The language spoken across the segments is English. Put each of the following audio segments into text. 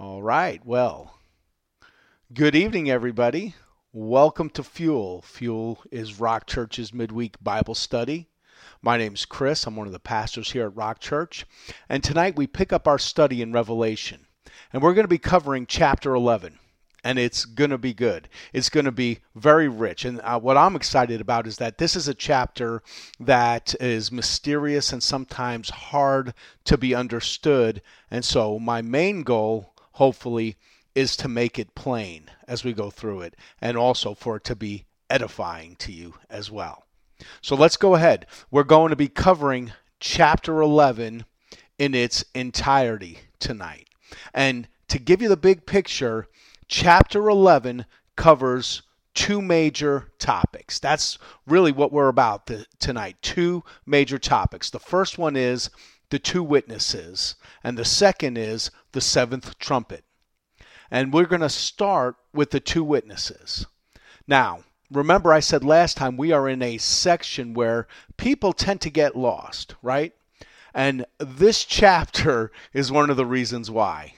All right. Well, good evening, everybody. Welcome to Fuel. Fuel is Rock Church's midweek Bible study. My name's Chris. I'm one of the pastors here at Rock Church. And tonight we pick up our study in Revelation. And we're going to be covering chapter 11 and it's going to be good. It's going to be very rich. And uh, what I'm excited about is that this is a chapter that is mysterious and sometimes hard to be understood. And so, my main goal, hopefully, is to make it plain as we go through it, and also for it to be edifying to you as well. So, let's go ahead. We're going to be covering chapter 11 in its entirety tonight. And to give you the big picture, chapter 11 covers two major topics. That's really what we're about the, tonight. Two major topics. The first one is the two witnesses, and the second is the seventh trumpet. And we're going to start with the two witnesses. Now, remember, I said last time we are in a section where people tend to get lost, right? And this chapter is one of the reasons why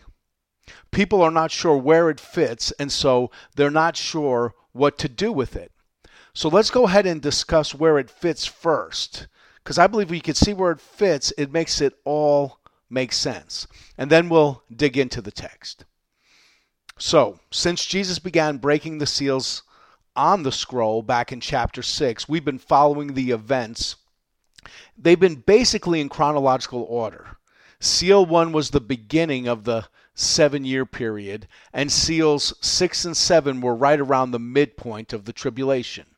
people are not sure where it fits, and so they're not sure what to do with it. So let's go ahead and discuss where it fits first, because I believe we can see where it fits, it makes it all make sense. And then we'll dig into the text. So, since Jesus began breaking the seals on the scroll back in chapter 6, we've been following the events. They've been basically in chronological order. Seal 1 was the beginning of the seven year period, and seals six and seven were right around the midpoint of the tribulation.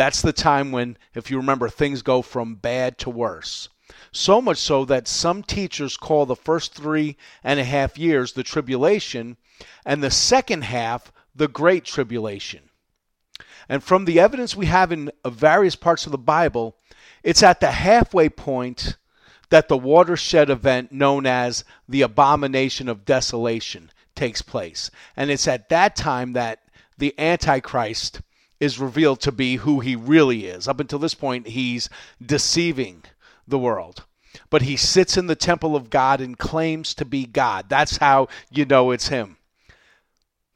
That's the time when, if you remember, things go from bad to worse. So much so that some teachers call the first three and a half years the tribulation, and the second half the great tribulation. And from the evidence we have in various parts of the Bible, it's at the halfway point that the watershed event known as the abomination of desolation takes place. And it's at that time that the Antichrist is revealed to be who he really is. Up until this point, he's deceiving the world. But he sits in the temple of God and claims to be God. That's how you know it's him.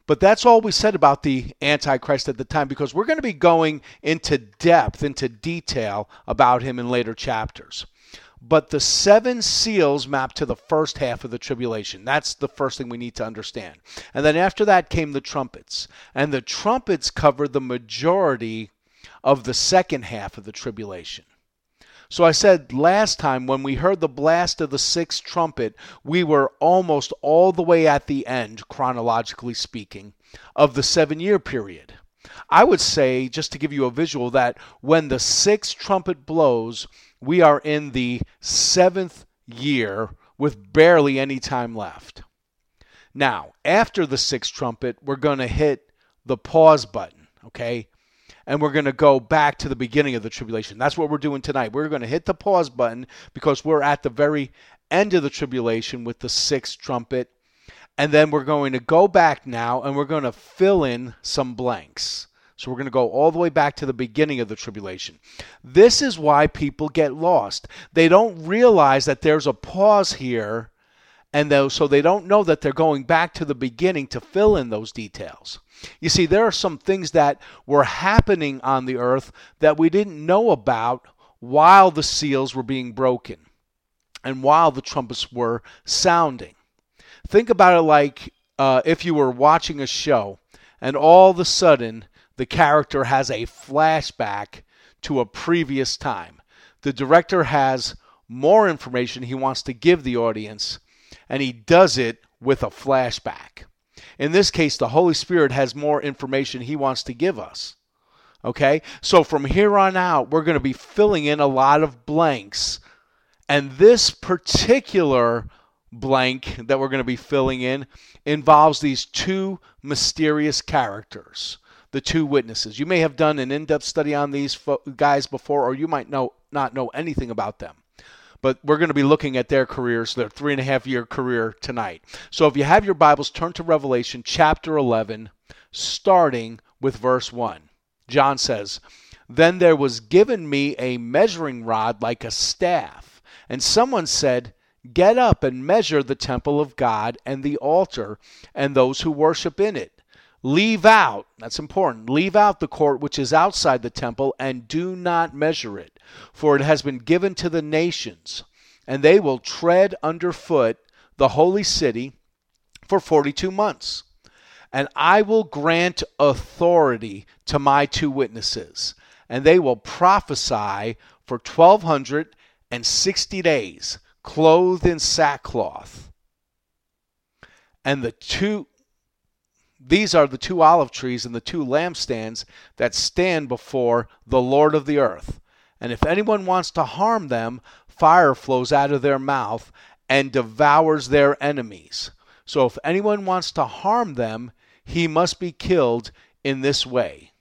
But that's all we said about the Antichrist at the time because we're going to be going into depth, into detail about him in later chapters. But the seven seals map to the first half of the tribulation. That's the first thing we need to understand. And then after that came the trumpets. And the trumpets cover the majority of the second half of the tribulation. So I said last time when we heard the blast of the sixth trumpet, we were almost all the way at the end, chronologically speaking, of the seven year period. I would say, just to give you a visual, that when the sixth trumpet blows, we are in the seventh year with barely any time left. Now, after the sixth trumpet, we're going to hit the pause button, okay? And we're going to go back to the beginning of the tribulation. That's what we're doing tonight. We're going to hit the pause button because we're at the very end of the tribulation with the sixth trumpet. And then we're going to go back now and we're going to fill in some blanks. So we're going to go all the way back to the beginning of the tribulation. This is why people get lost. They don't realize that there's a pause here, and so they don't know that they're going back to the beginning to fill in those details. You see, there are some things that were happening on the earth that we didn't know about while the seals were being broken and while the trumpets were sounding. Think about it like uh, if you were watching a show and all of a sudden the character has a flashback to a previous time. The director has more information he wants to give the audience, and he does it with a flashback. In this case, the Holy Spirit has more information he wants to give us. Okay? So from here on out, we're going to be filling in a lot of blanks. And this particular blank that we're going to be filling in involves these two mysterious characters the two witnesses. You may have done an in-depth study on these guys before, or you might know not know anything about them. But we're going to be looking at their careers, their three and a half year career tonight. So if you have your Bibles, turn to Revelation chapter 11, starting with verse 1. John says, Then there was given me a measuring rod like a staff, and someone said, Get up and measure the temple of God and the altar and those who worship in it. Leave out, that's important, leave out the court which is outside the temple and do not measure it, for it has been given to the nations, and they will tread underfoot the holy city for 42 months. And I will grant authority to my two witnesses, and they will prophesy for 1260 days, clothed in sackcloth. And the two these are the two olive trees and the two lampstands that stand before the Lord of the earth. And if anyone wants to harm them, fire flows out of their mouth and devours their enemies. So if anyone wants to harm them, he must be killed in this way.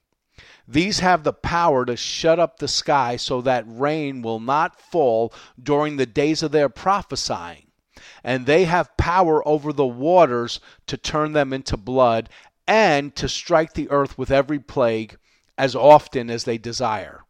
These have the power to shut up the sky so that rain will not fall during the days of their prophesying. And they have power over the waters to turn them into blood and to strike the earth with every plague as often as they desire.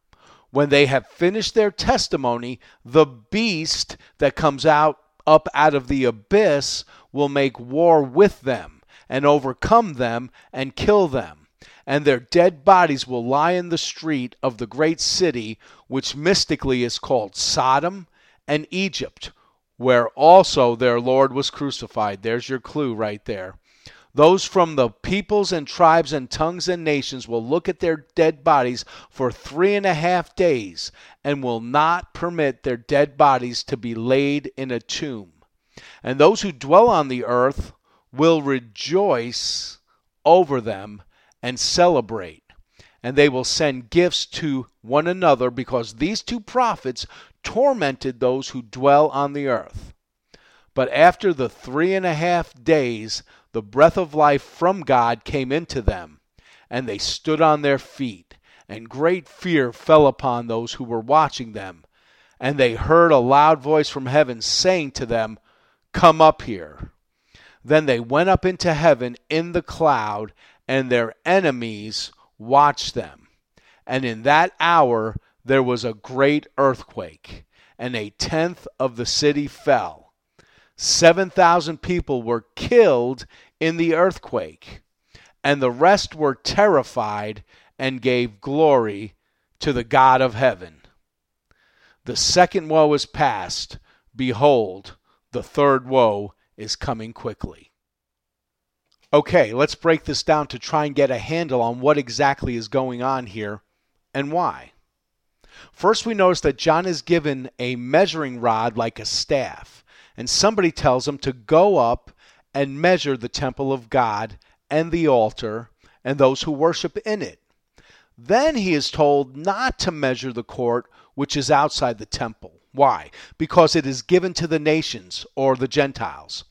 When they have finished their testimony, the beast that comes out up out of the abyss will make war with them and overcome them and kill them. And their dead bodies will lie in the street of the great city, which mystically is called Sodom and Egypt, where also their Lord was crucified. There's your clue right there. Those from the peoples and tribes and tongues and nations will look at their dead bodies for three and a half days and will not permit their dead bodies to be laid in a tomb. And those who dwell on the earth will rejoice over them and celebrate. And they will send gifts to one another because these two prophets tormented those who dwell on the earth. But after the three and a half days, the breath of life from God came into them, and they stood on their feet, and great fear fell upon those who were watching them. And they heard a loud voice from heaven saying to them, Come up here. Then they went up into heaven in the cloud, and their enemies watched them. And in that hour there was a great earthquake, and a tenth of the city fell 7,000 people were killed in the earthquake, and the rest were terrified and gave glory to the God of heaven. The second woe is past. Behold, the third woe is coming quickly. Okay, let's break this down to try and get a handle on what exactly is going on here and why. First, we notice that John is given a measuring rod like a staff and somebody tells him to go up and measure the temple of God and the altar and those who worship in it. Then he is told not to measure the court which is outside the temple. Why? Because it is given to the nations or the Gentiles.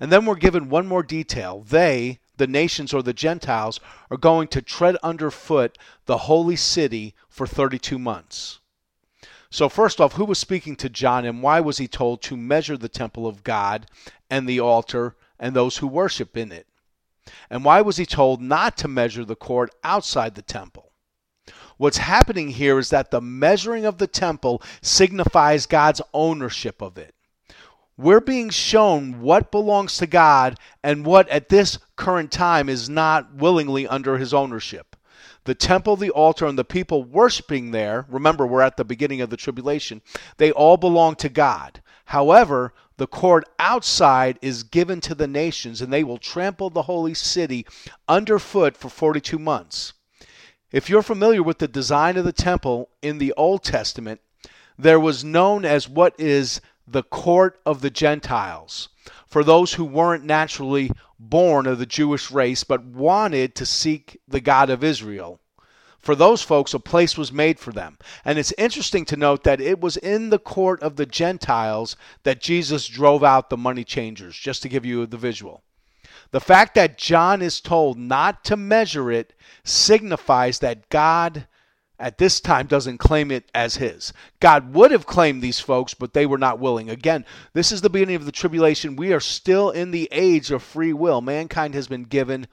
And then we're given one more detail. They, the nations or the Gentiles, are going to tread underfoot the holy city for 32 months. So, first off, who was speaking to John and why was he told to measure the temple of God and the altar and those who worship in it? And why was he told not to measure the court outside the temple? What's happening here is that the measuring of the temple signifies God's ownership of it. We're being shown what belongs to God and what at this current time is not willingly under his ownership the temple, the altar, and the people worshiping there, remember, we're at the beginning of the tribulation, they all belong to God. However, the court outside is given to the nations, and they will trample the holy city underfoot for 42 months. If you're familiar with the design of the temple in the Old Testament, there was known as what is the court of the Gentiles for those who weren't naturally born of the Jewish race but wanted to seek the God of Israel. For those folks, a place was made for them. And it's interesting to note that it was in the court of the Gentiles that Jesus drove out the money changers, just to give you the visual. The fact that John is told not to measure it signifies that God at this time doesn't claim it as his. God would have claimed these folks, but they were not willing. Again, this is the beginning of the tribulation. We are still in the age of free will. Mankind has been given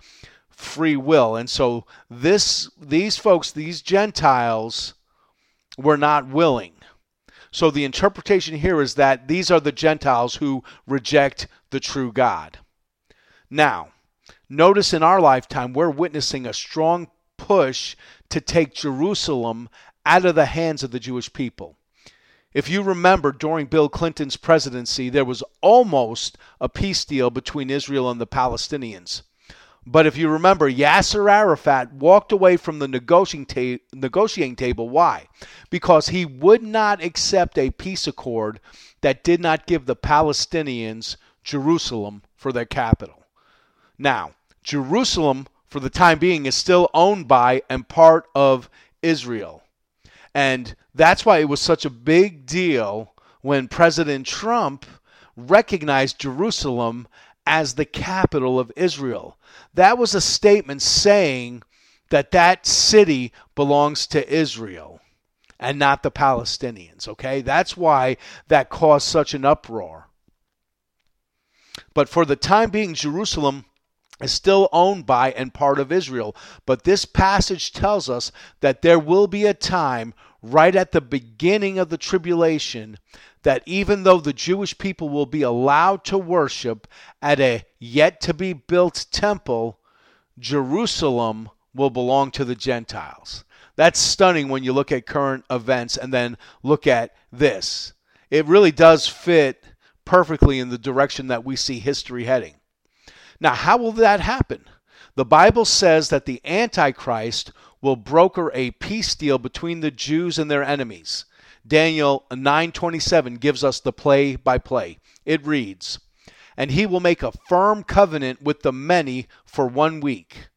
free will. And so this these folks, these Gentiles were not willing. So the interpretation here is that these are the Gentiles who reject the true God. Now, notice in our lifetime, we're witnessing a strong push to take Jerusalem out of the hands of the Jewish people. If you remember, during Bill Clinton's presidency, there was almost a peace deal between Israel and the Palestinians. But if you remember, Yasser Arafat walked away from the negotiating, ta- negotiating table. Why? Because he would not accept a peace accord that did not give the Palestinians Jerusalem for their capital. Now, Jerusalem, for the time being, is still owned by and part of Israel. And that's why it was such a big deal when President Trump recognized Jerusalem as the capital of Israel. That was a statement saying that that city belongs to Israel and not the Palestinians, okay? That's why that caused such an uproar. But for the time being, Jerusalem is still owned by and part of Israel. But this passage tells us that there will be a time right at the beginning of the tribulation that even though the Jewish people will be allowed to worship at a yet to be built temple, Jerusalem will belong to the Gentiles. That's stunning when you look at current events and then look at this. It really does fit perfectly in the direction that we see history heading. Now, how will that happen? The Bible says that the Antichrist will broker a peace deal between the Jews and their enemies. Daniel 9:27 gives us the play by play. It reads, "And he will make a firm covenant with the many for one week."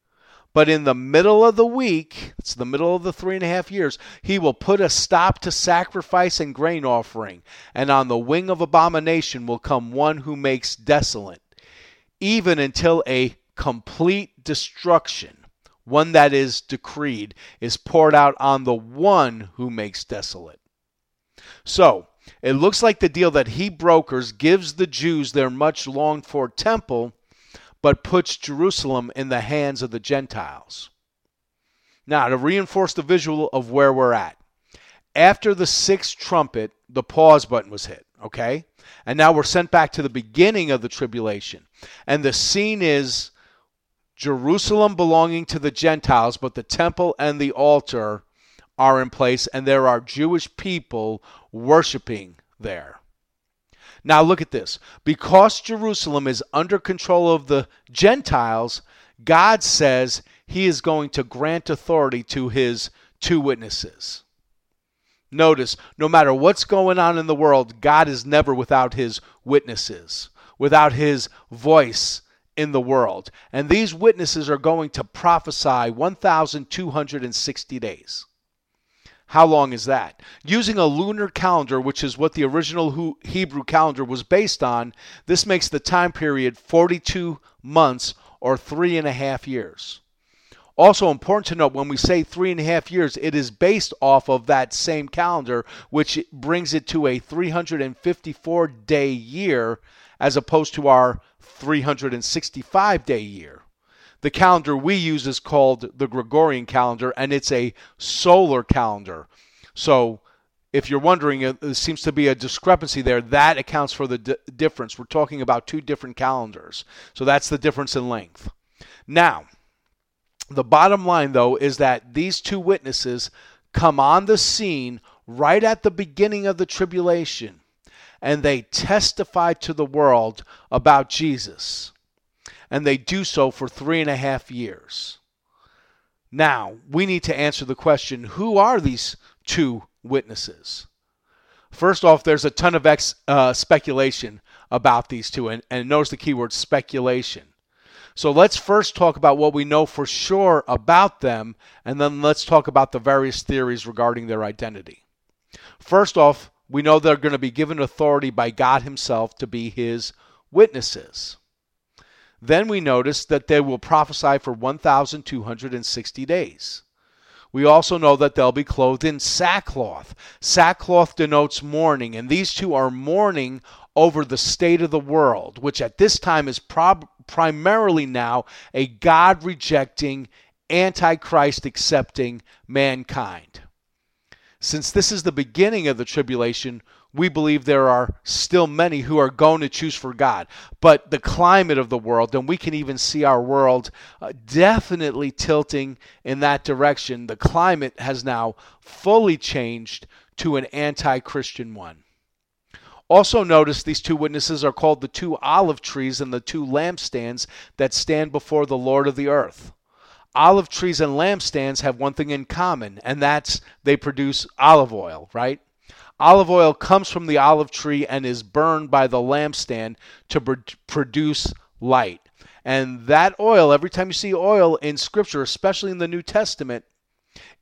But in the middle of the week, it's the middle of the three and a half years, he will put a stop to sacrifice and grain offering, and on the wing of abomination will come one who makes desolate, even until a complete destruction, one that is decreed, is poured out on the one who makes desolate. So, it looks like the deal that he brokers gives the Jews their much longed for temple, but puts Jerusalem in the hands of the Gentiles. Now, to reinforce the visual of where we're at, after the sixth trumpet, the pause button was hit, okay? And now we're sent back to the beginning of the tribulation. And the scene is Jerusalem belonging to the Gentiles, but the temple and the altar are in place, and there are Jewish people worshiping there. Now, look at this. Because Jerusalem is under control of the Gentiles, God says he is going to grant authority to his two witnesses. Notice, no matter what's going on in the world, God is never without his witnesses, without his voice in the world. And these witnesses are going to prophesy 1,260 days. How long is that? Using a lunar calendar, which is what the original Hebrew calendar was based on, this makes the time period 42 months or three and a half years. Also, important to note when we say three and a half years, it is based off of that same calendar, which brings it to a 354 day year as opposed to our 365 day year. The calendar we use is called the Gregorian calendar, and it's a solar calendar. So, if you're wondering, uh, there seems to be a discrepancy there. That accounts for the d- difference. We're talking about two different calendars. So, that's the difference in length. Now, the bottom line, though, is that these two witnesses come on the scene right at the beginning of the tribulation and they testify to the world about Jesus. And they do so for three and a half years. Now, we need to answer the question who are these two witnesses? First off, there's a ton of ex, uh, speculation about these two, and, and notice the keyword speculation. So let's first talk about what we know for sure about them, and then let's talk about the various theories regarding their identity. First off, we know they're going to be given authority by God Himself to be His witnesses. Then we notice that they will prophesy for 1,260 days. We also know that they'll be clothed in sackcloth. Sackcloth denotes mourning, and these two are mourning over the state of the world, which at this time is prob- primarily now a God rejecting, antichrist accepting mankind. since this is the beginning of the tribulation, we believe there are still many who are going to choose for God. But the climate of the world, and we can even see our world uh, definitely tilting in that direction, the climate has now fully changed to an anti Christian one. Also, notice these two witnesses are called the two olive trees and the two lampstands that stand before the Lord of the earth. Olive trees and lampstands have one thing in common, and that's they produce olive oil, right? Olive oil comes from the olive tree and is burned by the lampstand to produce light. And that oil, every time you see oil in Scripture, especially in the New Testament,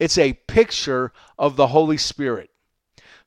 it's a picture of the Holy Spirit.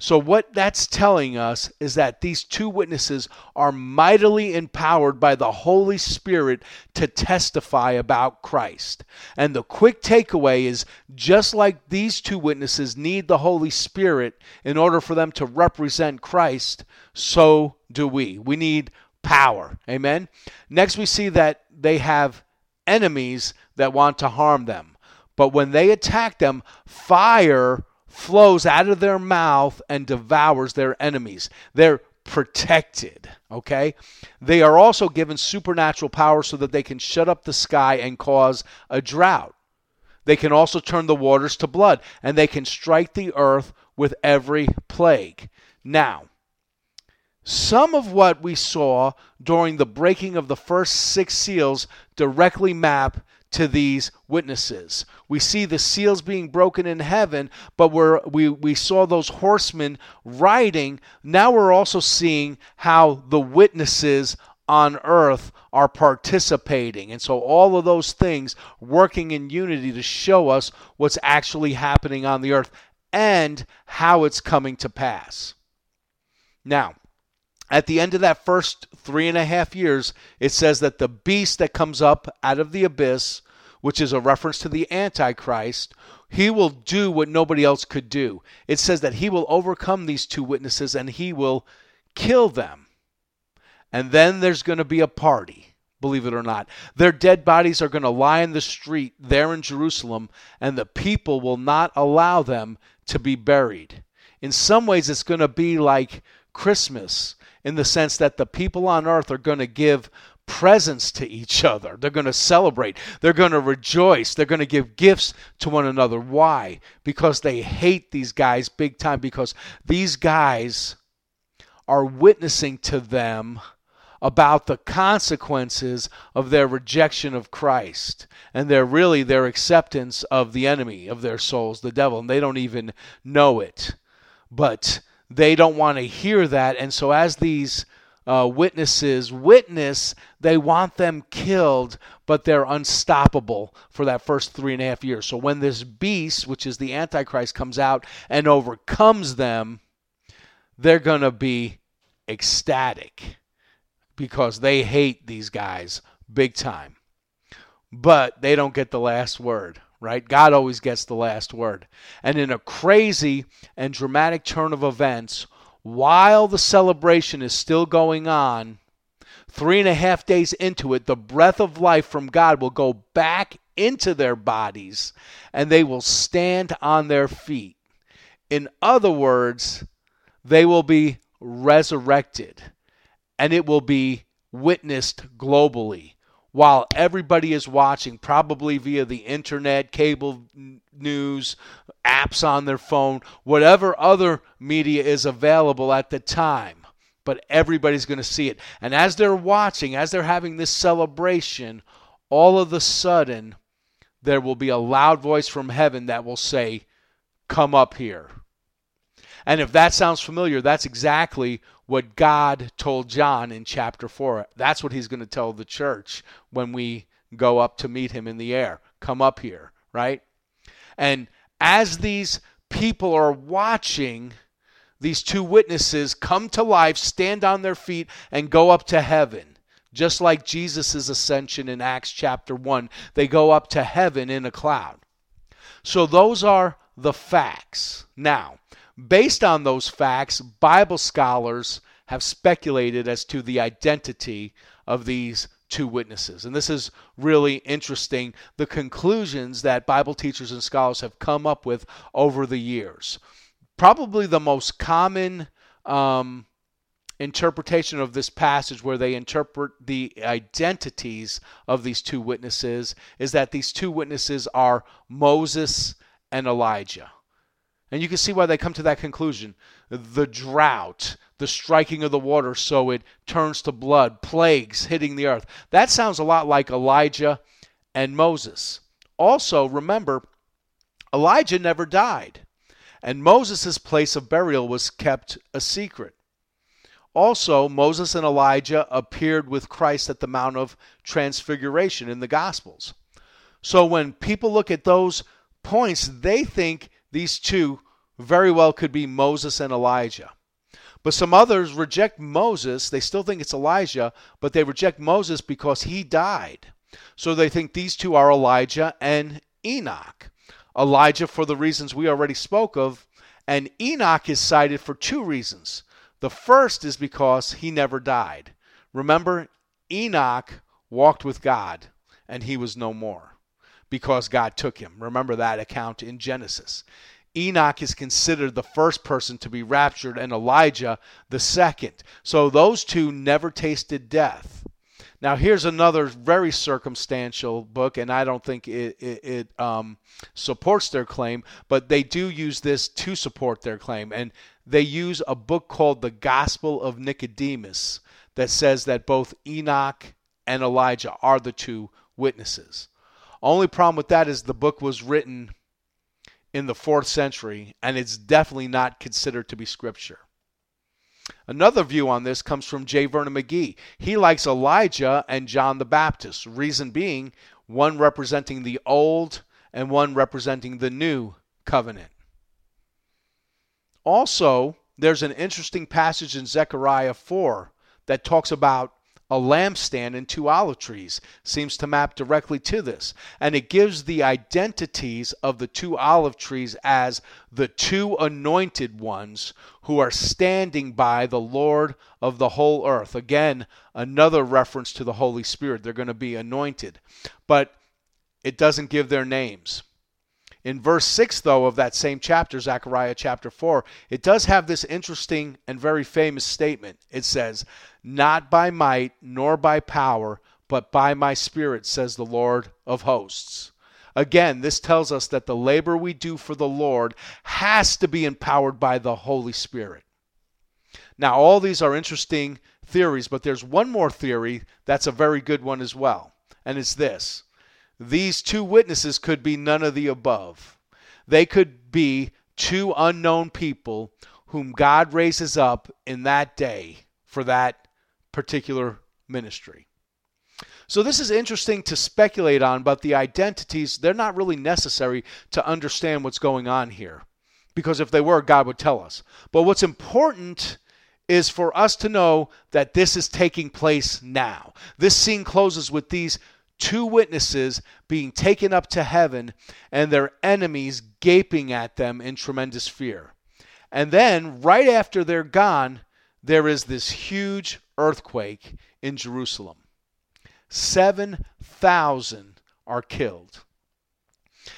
So, what that's telling us is that these two witnesses are mightily empowered by the Holy Spirit to testify about Christ. And the quick takeaway is just like these two witnesses need the Holy Spirit in order for them to represent Christ, so do we. We need power. Amen. Next, we see that they have enemies that want to harm them. But when they attack them, fire flows out of their mouth and devours their enemies. They're protected, okay? They are also given supernatural power so that they can shut up the sky and cause a drought. They can also turn the waters to blood, and they can strike the earth with every plague. Now, some of what we saw during the breaking of the first six seals directly map to these witnesses. We see the seals being broken in heaven, but we, we saw those horsemen riding. Now we're also seeing how the witnesses on earth are participating. And so all of those things working in unity to show us what's actually happening on the earth and how it's coming to pass. Now, at the end of that first three and a half years, it says that the beast that comes up out of the abyss, which is a reference to the Antichrist, he will do what nobody else could do. It says that he will overcome these two witnesses and he will kill them. And then there's going to be a party, believe it or not. Their dead bodies are going to lie in the street there in Jerusalem, and the people will not allow them to be buried. In some ways, it's going to be like Christmas in the sense that the people on earth are going to give presents to each other. They're going to celebrate. They're going to rejoice. They're going to give gifts to one another. Why? Because they hate these guys big time, because these guys are witnessing to them about the consequences of their rejection of Christ and their really their acceptance of the enemy of their souls, the devil, and they don't even know it. But they don't want to hear that. And so, as these uh, witnesses witness, they want them killed, but they're unstoppable for that first three and a half years. So, when this beast, which is the Antichrist, comes out and overcomes them, they're going to be ecstatic because they hate these guys big time. But they don't get the last word right? God always gets the last word. And in a crazy and dramatic turn of events, while the celebration is still going on, three and a half days into it, the breath of life from God will go back into their bodies and they will stand on their feet. In other words, they will be resurrected and it will be witnessed globally while everybody is watching, probably via the internet, cable news, apps on their phone, whatever other media is available at the time. But everybody's going to see it. And as they're watching, as they're having this celebration, all of a sudden, there will be a loud voice from heaven that will say, Come up here. And if that sounds familiar, that's exactly what God told John in chapter 4. That's what he's going to tell the church when we go up to meet him in the air. Come up here, right? And as these people are watching these two witnesses come to life, stand on their feet, and go up to heaven, just like Jesus' ascension in Acts chapter 1, they go up to heaven in a cloud. So those are the facts. Now, Based on those facts, Bible scholars have speculated as to the identity of these two witnesses. And this is really interesting the conclusions that Bible teachers and scholars have come up with over the years. probably the most common um, interpretation of this passage where they interpret the identities of these two witnesses is that these two witnesses are Moses and Elijah. And you can see why they come to that conclusion. The drought, the striking of the water so it turns to blood, plagues hitting the earth. That sounds a lot like Elijah and Moses. Also, remember, Elijah never died, and Moses' place of burial was kept a secret. Also, Moses and Elijah appeared with Christ at the Mount of Transfiguration in the Gospels. So when people look at those points, they think these two very well could be Moses and Elijah. But some others reject Moses. They still think it's Elijah, but they reject Moses because he died. So they think these two are Elijah and Enoch. Elijah for the reasons we already spoke of, and Enoch is cited for two reasons. The first is because he never died. Remember, Enoch walked with God and he was no more because God took him. Remember that account in Genesis. Enoch is considered the first person to be raptured and Elijah the second. So those two never tasted death. Now, here's another very circumstantial book, and I don't think it, it, it um, supports their claim, but they do use this to support their claim. And they use a book called The Gospel of Nicodemus that says that both Enoch and Elijah are the two witnesses. Only problem with that is the book was written in the fourth century, and it's definitely not considered to be scripture. Another view on this comes from J. Vernon McGee. He likes Elijah and John the Baptist, reason being one representing the old and one representing the new covenant. Also, there's an interesting passage in Zechariah 4 that talks about a lampstand and two olive trees seems to map directly to this. And it gives the identities of the two olive trees as the two anointed ones who are standing by the Lord of the whole earth. Again, another reference to the Holy Spirit. They're going to be anointed. But it doesn't give their names. In verse 6, though, of that same chapter, Zechariah chapter 4, it does have this interesting and very famous statement. It says, Not by might nor by power, but by my Spirit, says the Lord of hosts. Again, this tells us that the labor we do for the Lord has to be empowered by the Holy Spirit. Now, all these are interesting theories, but there's one more theory that's a very good one as well, and it's this these two witnesses could be none of the above. They could be two unknown people whom God raises up in that day for that particular ministry. So this is interesting to speculate on, but the identities, they're not really necessary to understand what's going on here. Because if they were, God would tell us. But what's important is for us to know that this is taking place now. This scene closes with these two witnesses being taken up to heaven and their enemies gaping at them in tremendous fear. And then, right after they're gone, there is this huge earthquake in Jerusalem. 7,000 are killed.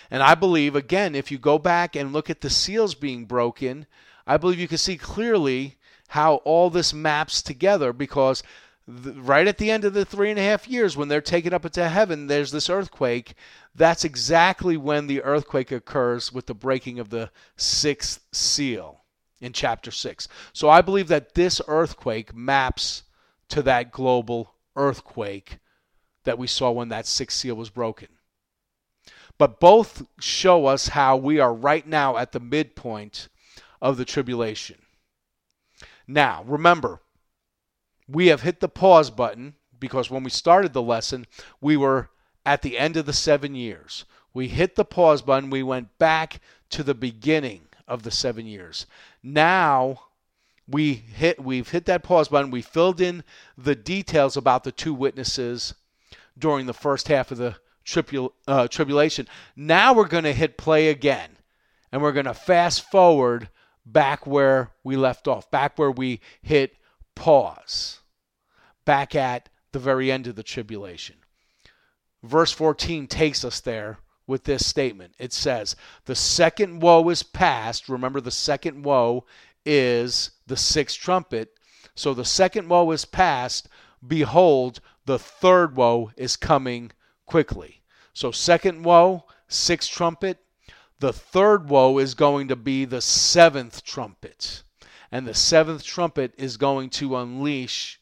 And I believe, again, if you go back and look at the seals being broken, I believe you can see clearly how all this maps together because right at the end of the three and a half years when they're taken up into heaven there's this earthquake. That's exactly when the earthquake occurs with the breaking of the sixth seal in chapter 6 so i believe that this earthquake maps to that global earthquake that we saw when that sixth seal was broken. But both show us how we are right now at the midpoint of the tribulation. Now remember we have hit the pause button because when we started the lesson, we were at the end of the seven years. We hit the pause button. We went back to the beginning of the seven years. Now we hit we've hit that pause button. We filled in the details about the two witnesses during the first half of the tribul, uh, tribulation. Now we're going to hit play again, and we're going to fast forward back where we left off, back where we hit pause back at the very end of the tribulation. Verse 14 takes us there with this statement. It says, The second woe is past. Remember, the second woe is the sixth trumpet. So the second woe is past. Behold, the third woe is coming quickly. So, second woe, sixth trumpet. The third woe is going to be the seventh trumpet. And the seventh trumpet is going to unleash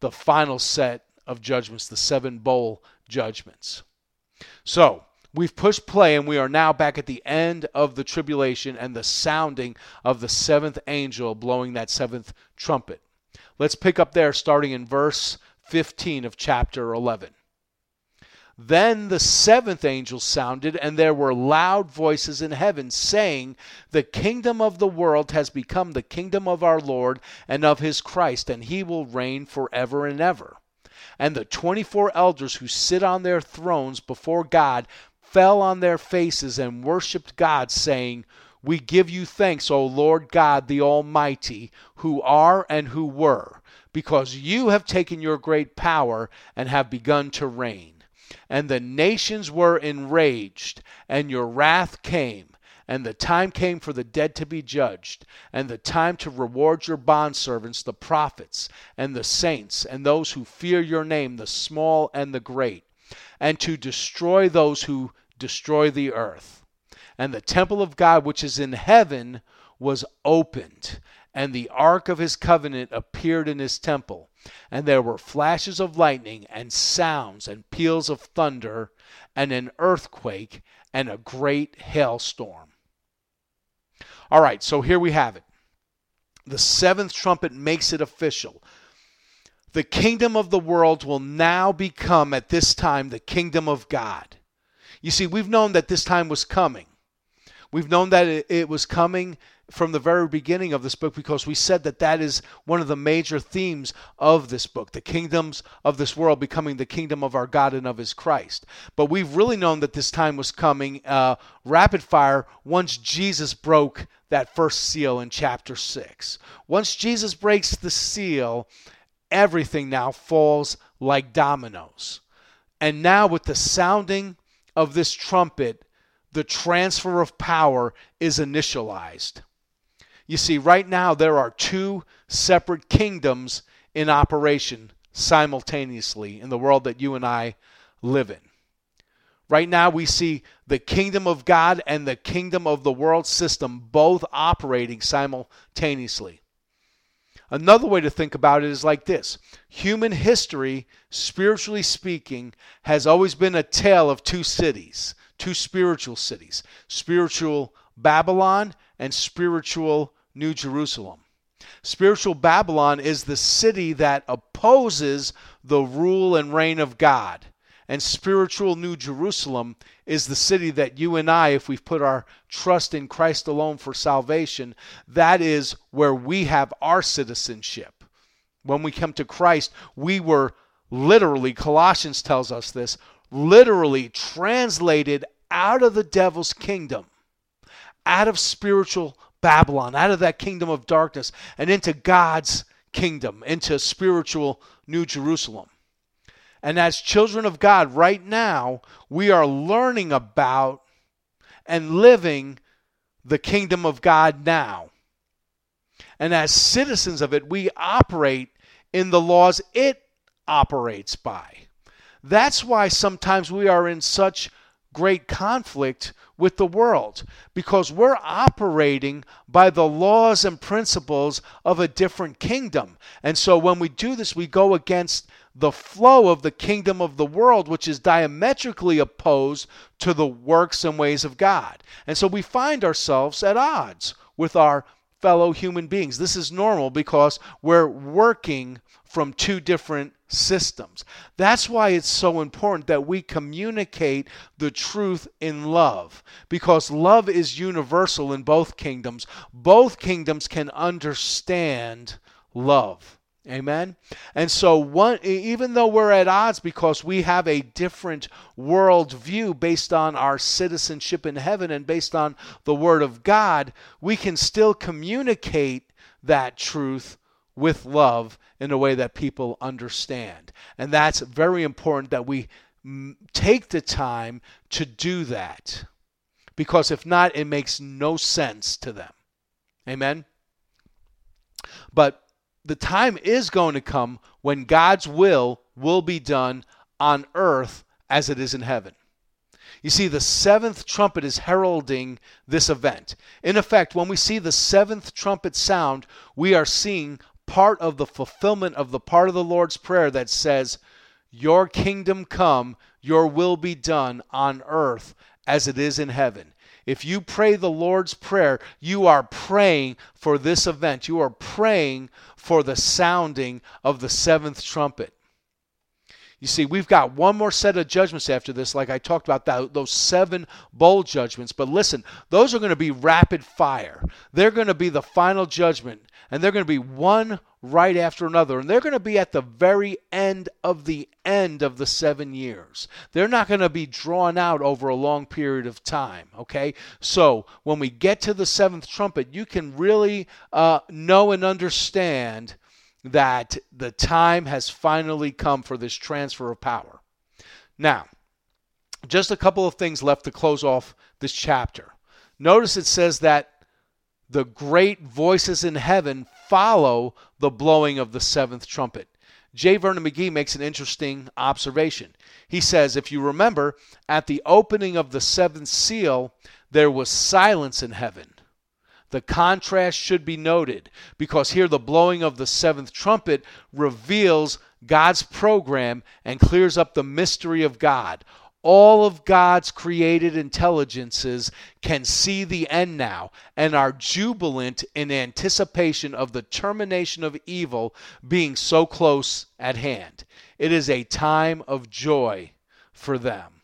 the final set of judgments, the seven bowl judgments. So, we've pushed play and we are now back at the end of the tribulation and the sounding of the seventh angel blowing that seventh trumpet. Let's pick up there starting in verse 15 of chapter 11. Then the seventh angel sounded, and there were loud voices in heaven saying, The kingdom of the world has become the kingdom of our Lord and of his Christ, and he will reign forever and ever. And the twenty four elders who sit on their thrones before God fell on their faces and worshipped God, saying, We give you thanks, O Lord God the Almighty, who are and who were, because you have taken your great power and have begun to reign. And the nations were enraged, and your wrath came, and the time came for the dead to be judged, and the time to reward your bondservants, the prophets, and the saints, and those who fear your name, the small and the great, and to destroy those who destroy the earth. And the temple of God which is in heaven was opened, and the ark of his covenant appeared in his temple. And there were flashes of lightning, and sounds, and peals of thunder, and an earthquake, and a great hailstorm. All right, so here we have it. The seventh trumpet makes it official. The kingdom of the world will now become, at this time, the kingdom of God. You see, we've known that this time was coming. We've known that it, was coming from the very beginning of this book because we said that that is one of the major themes of this book the kingdoms of this world becoming the kingdom of our God and of his Christ. But we've really known that this time was coming uh, rapid fire once Jesus broke that first seal in chapter 6. Once Jesus breaks the seal, everything now falls like dominoes. And now, with the sounding of this trumpet, the transfer of power is initialized. You see, right now there are two separate kingdoms in operation simultaneously in the world that you and I live in. Right now, we see the kingdom of God and the kingdom of the world system both operating simultaneously. Another way to think about it is like this human history, spiritually speaking, has always been a tale of two cities, two spiritual cities spiritual Babylon and spiritual New Jerusalem. Spiritual Babylon is the city that opposes the rule and reign of God. And spiritual New Jerusalem is the city that you and I, if we've put our trust in Christ alone for salvation, that is where we have our citizenship. When we come to Christ, we were literally, Colossians tells us this, literally translated out of the devil's kingdom, out of spiritual Babylon, out of that kingdom of darkness, and into God's kingdom, into spiritual New Jerusalem. And as children of God, right now, we are learning about and living the kingdom of God now. And as citizens of it, we operate in the laws it operates by. That's why sometimes we are in such great conflict with the world because we're operating by the laws and principles of a different kingdom. And so when we do this, we go against the flow of the kingdom of the world, which is diametrically opposed to the works and ways of God. And so we find ourselves at odds with our fellow human beings. This is normal because we're working from two different systems. That's why it's so important that we communicate the truth in love because love is universal in both kingdoms. Both kingdoms can understand love. Amen. And so one even though we're at odds because we have a different world view based on our citizenship in heaven and based on the word of God, we can still communicate that truth with love in a way that people understand. And that's very important that we take the time to do that. Because if not, it makes no sense to them. Amen? But the time is going to come when God's will will be done on earth as it is in heaven. You see, the seventh trumpet is heralding this event. In effect, when we see the seventh trumpet sound, we are seeing part of the fulfillment of the part of the Lord's Prayer that says, Your kingdom come, your will be done on earth as it is in heaven. If you pray the Lord's Prayer, you are praying for this event. You are praying for the sounding of the seventh trumpet. You see, we've got one more set of judgments after this, like I talked about that, those seven bowl judgments. But listen, those are going to be rapid fire. They're going to be the final judgment, and they're going to be one right after another. And they're going to be at the very end of the end of the seven years. They're not going to be drawn out over a long period of time, okay? So when we get to the seventh trumpet, you can really uh, know and understand that the time has finally come for this transfer of power. Now, just a couple of things left to close off this chapter. Notice it says that the great voices in heaven follow the blowing of the seventh trumpet. J. Vernon McGee makes an interesting observation. He says, if you remember, at the opening of the seventh seal, there was silence in heaven. The contrast should be noted because here the blowing of the seventh trumpet reveals God's program and clears up the mystery of God. All of God's created intelligences can see the end now and are jubilant in anticipation of the termination of evil being so close at hand. It is a time of joy for them.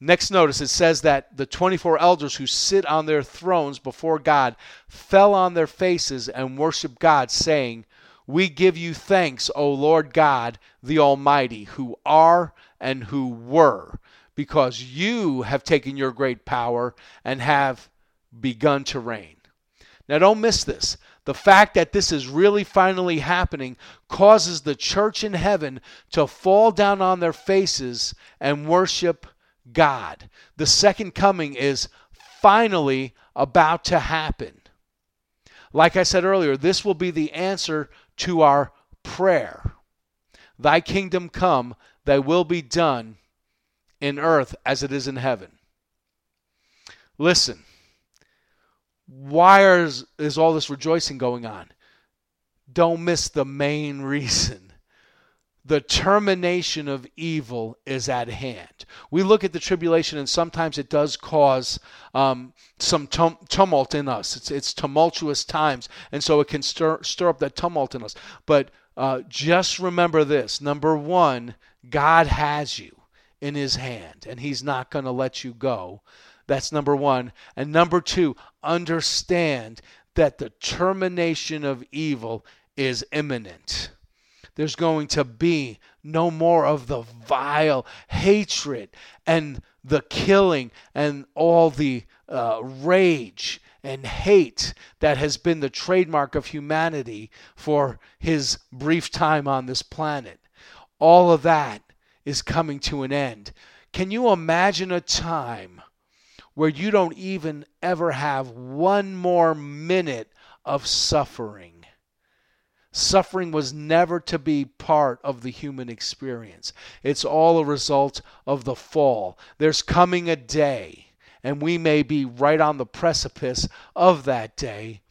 Next, notice it says that the 24 elders who sit on their thrones before God fell on their faces and worshiped God, saying, We give you thanks, O Lord God, the Almighty, who are and who were, because you have taken your great power and have begun to reign. Now, don't miss this. The fact that this is really finally happening causes the church in heaven to fall down on their faces and worship God. The second coming is finally about to happen. Like I said earlier, this will be the answer to our prayer. Thy kingdom come, thy will be done in earth as it is in heaven. Listen, why is, is all this rejoicing going on? Don't miss the main reason the termination of evil is at hand. We look at the tribulation, and sometimes it does cause um, some tum- tumult in us. It's, it's tumultuous times, and so it can stir, stir up that tumult in us. But uh, just remember this number one, God has you in his hand, and he's not going to let you go. That's number one. And number two, understand that the termination of evil is imminent there's going to be no more of the vile hatred and the killing and all the uh, rage and hate that has been the trademark of humanity for his brief time on this planet. All of that is coming to an end. Can you imagine a time where you don't even ever have one more minute of suffering? Suffering was never to be part of the human experience. It's all a result of the fall. There's coming a day, and we may be right on the precipice of that day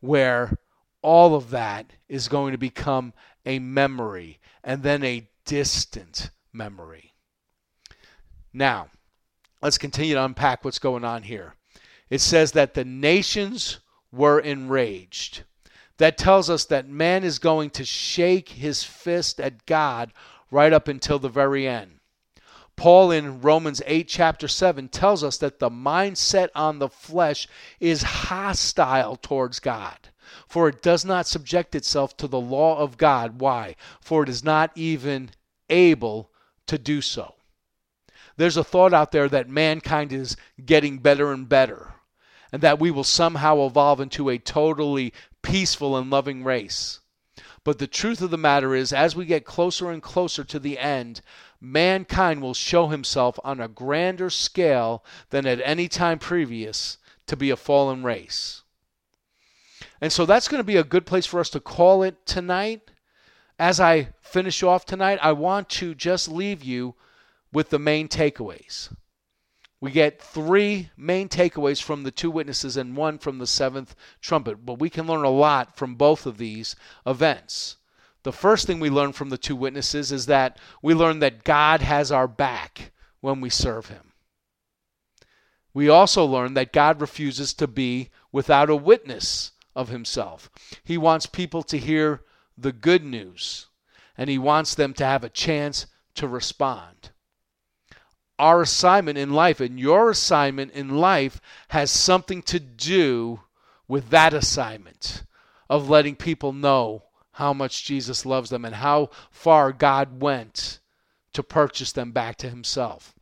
where all of that is going to become a memory and then a distant memory. Now, let's continue to unpack what's going on here. It says that the nations were enraged that tells us that man is going to shake his fist at God right up until the very end. Paul in Romans 8, chapter 7, tells us that the mindset on the flesh is hostile towards God, for it does not subject itself to the law of God. Why? For it is not even able to do so. There's a thought out there that mankind is getting better and better, and that we will somehow evolve into a totally peaceful and loving race. But the truth of the matter is, as we get closer and closer to the end, mankind will show himself on a grander scale than at any time previous to be a fallen race. And so that's going to be a good place for us to call it tonight. As I finish off tonight, I want to just leave you with the main takeaways. We get three main takeaways from the two witnesses and one from the seventh trumpet, but we can learn a lot from both of these events. The first thing we learn from the two witnesses is that we learn that God has our back when we serve Him. We also learn that God refuses to be without a witness of Himself. He wants people to hear the good news, and He wants them to have a chance to respond our assignment in life and your assignment in life has something to do with that assignment of letting people know how much Jesus loves them and how far God went to purchase them back to himself.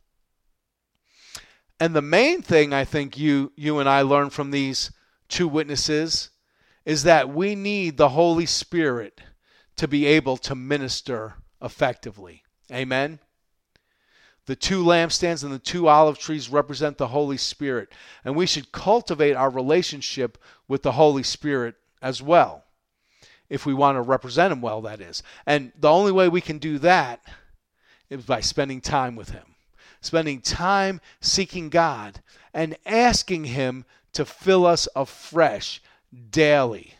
And the main thing I think you you and I learn from these two witnesses is that we need the Holy Spirit to be able to minister effectively. Amen. The two lampstands and the two olive trees represent the Holy Spirit, and we should cultivate our relationship with the Holy Spirit as well. If we want to represent Him well, that is. And the only way we can do that is by spending time with Him, spending time seeking God and asking Him to fill us afresh daily.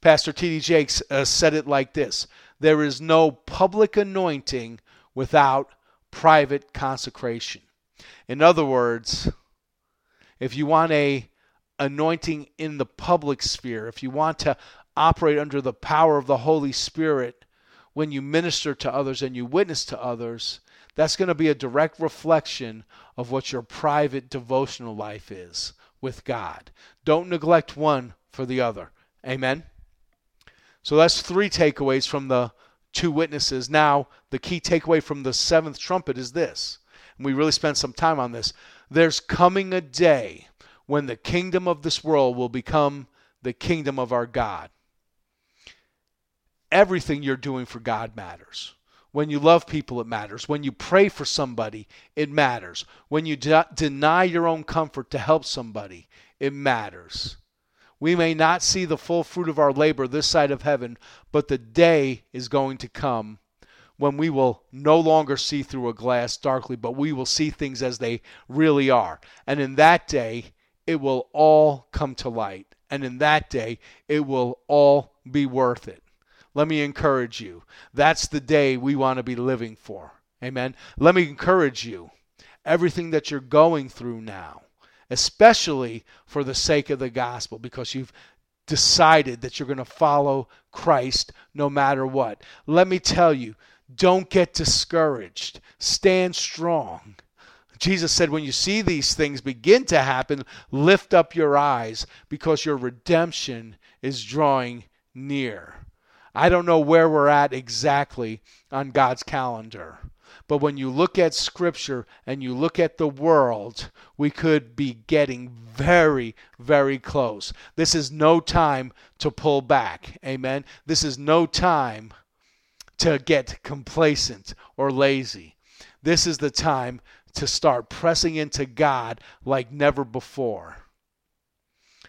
Pastor T.D. Jakes uh, said it like this There is no public anointing without private consecration. In other words, if you want a anointing in the public sphere, if you want to operate under the power of the Holy Spirit when you minister to others and you witness to others, that's going to be a direct reflection of what your private devotional life is with God. Don't neglect one for the other. Amen. So that's three takeaways from the two witnesses. Now, the key takeaway from the seventh trumpet is this, and we really spent some time on this. There's coming a day when the kingdom of this world will become the kingdom of our God. Everything you're doing for God matters. When you love people, it matters. When you pray for somebody, it matters. When you de- deny your own comfort to help somebody, it matters. We may not see the full fruit of our labor this side of heaven, but the day is going to come when we will no longer see through a glass darkly, but we will see things as they really are. And in that day, it will all come to light. And in that day, it will all be worth it. Let me encourage you. That's the day we want to be living for. Amen. Let me encourage you. Everything that you're going through now, especially for the sake of the gospel, because you've decided that you're going to follow Christ no matter what. Let me tell you, don't get discouraged. Stand strong. Jesus said, when you see these things begin to happen, lift up your eyes because your redemption is drawing near. I don't know where we're at exactly on God's calendar. But when you look at Scripture and you look at the world, we could be getting very, very close. This is no time to pull back. Amen. This is no time to get complacent or lazy. This is the time to start pressing into God like never before.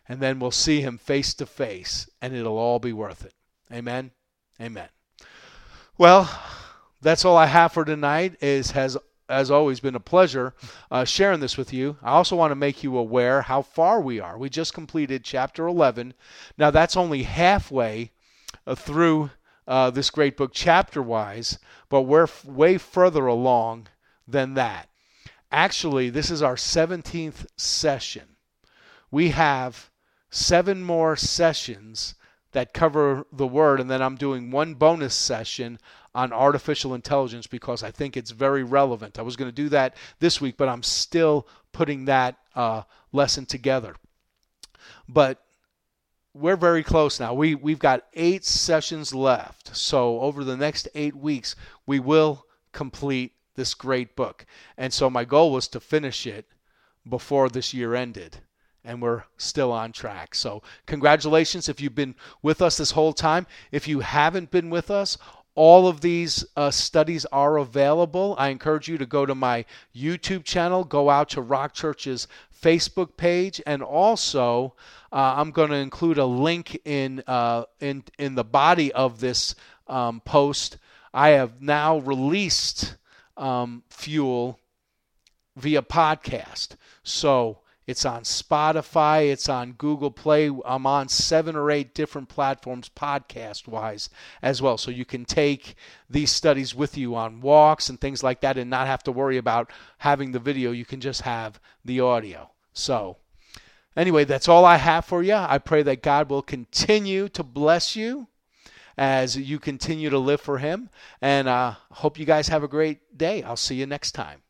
And then we'll see Him face to face, and it'll all be worth it. Amen. Amen. Well, that's all I have for tonight. Is has as always been a pleasure uh, sharing this with you. I also want to make you aware how far we are. We just completed chapter 11. Now that's only halfway uh, through uh, this great book chapter wise, but we're f- way further along than that. Actually, this is our 17th session. We have seven more sessions that cover the word, and then I'm doing one bonus session on artificial intelligence because I think it's very relevant. I was going to do that this week, but I'm still putting that uh, lesson together. But we're very close now. We we've got eight sessions left. So over the next eight weeks, we will complete this great book. And so my goal was to finish it before this year ended. And we're still on track. So, congratulations if you've been with us this whole time. If you haven't been with us, all of these uh, studies are available. I encourage you to go to my YouTube channel, go out to Rock Church's Facebook page, and also uh, I'm going to include a link in uh, in in the body of this um, post. I have now released um, Fuel via podcast, so it's on Spotify, it's on Google Play. I'm on seven or eight different platforms, podcast wise, as well. So you can take these studies with you on walks and things like that and not have to worry about having the video. You can just have the audio. So, anyway, that's all I have for you. I pray that God will continue to bless you as you continue to live for Him. And uh, hope you guys have a great day. I'll see you next time.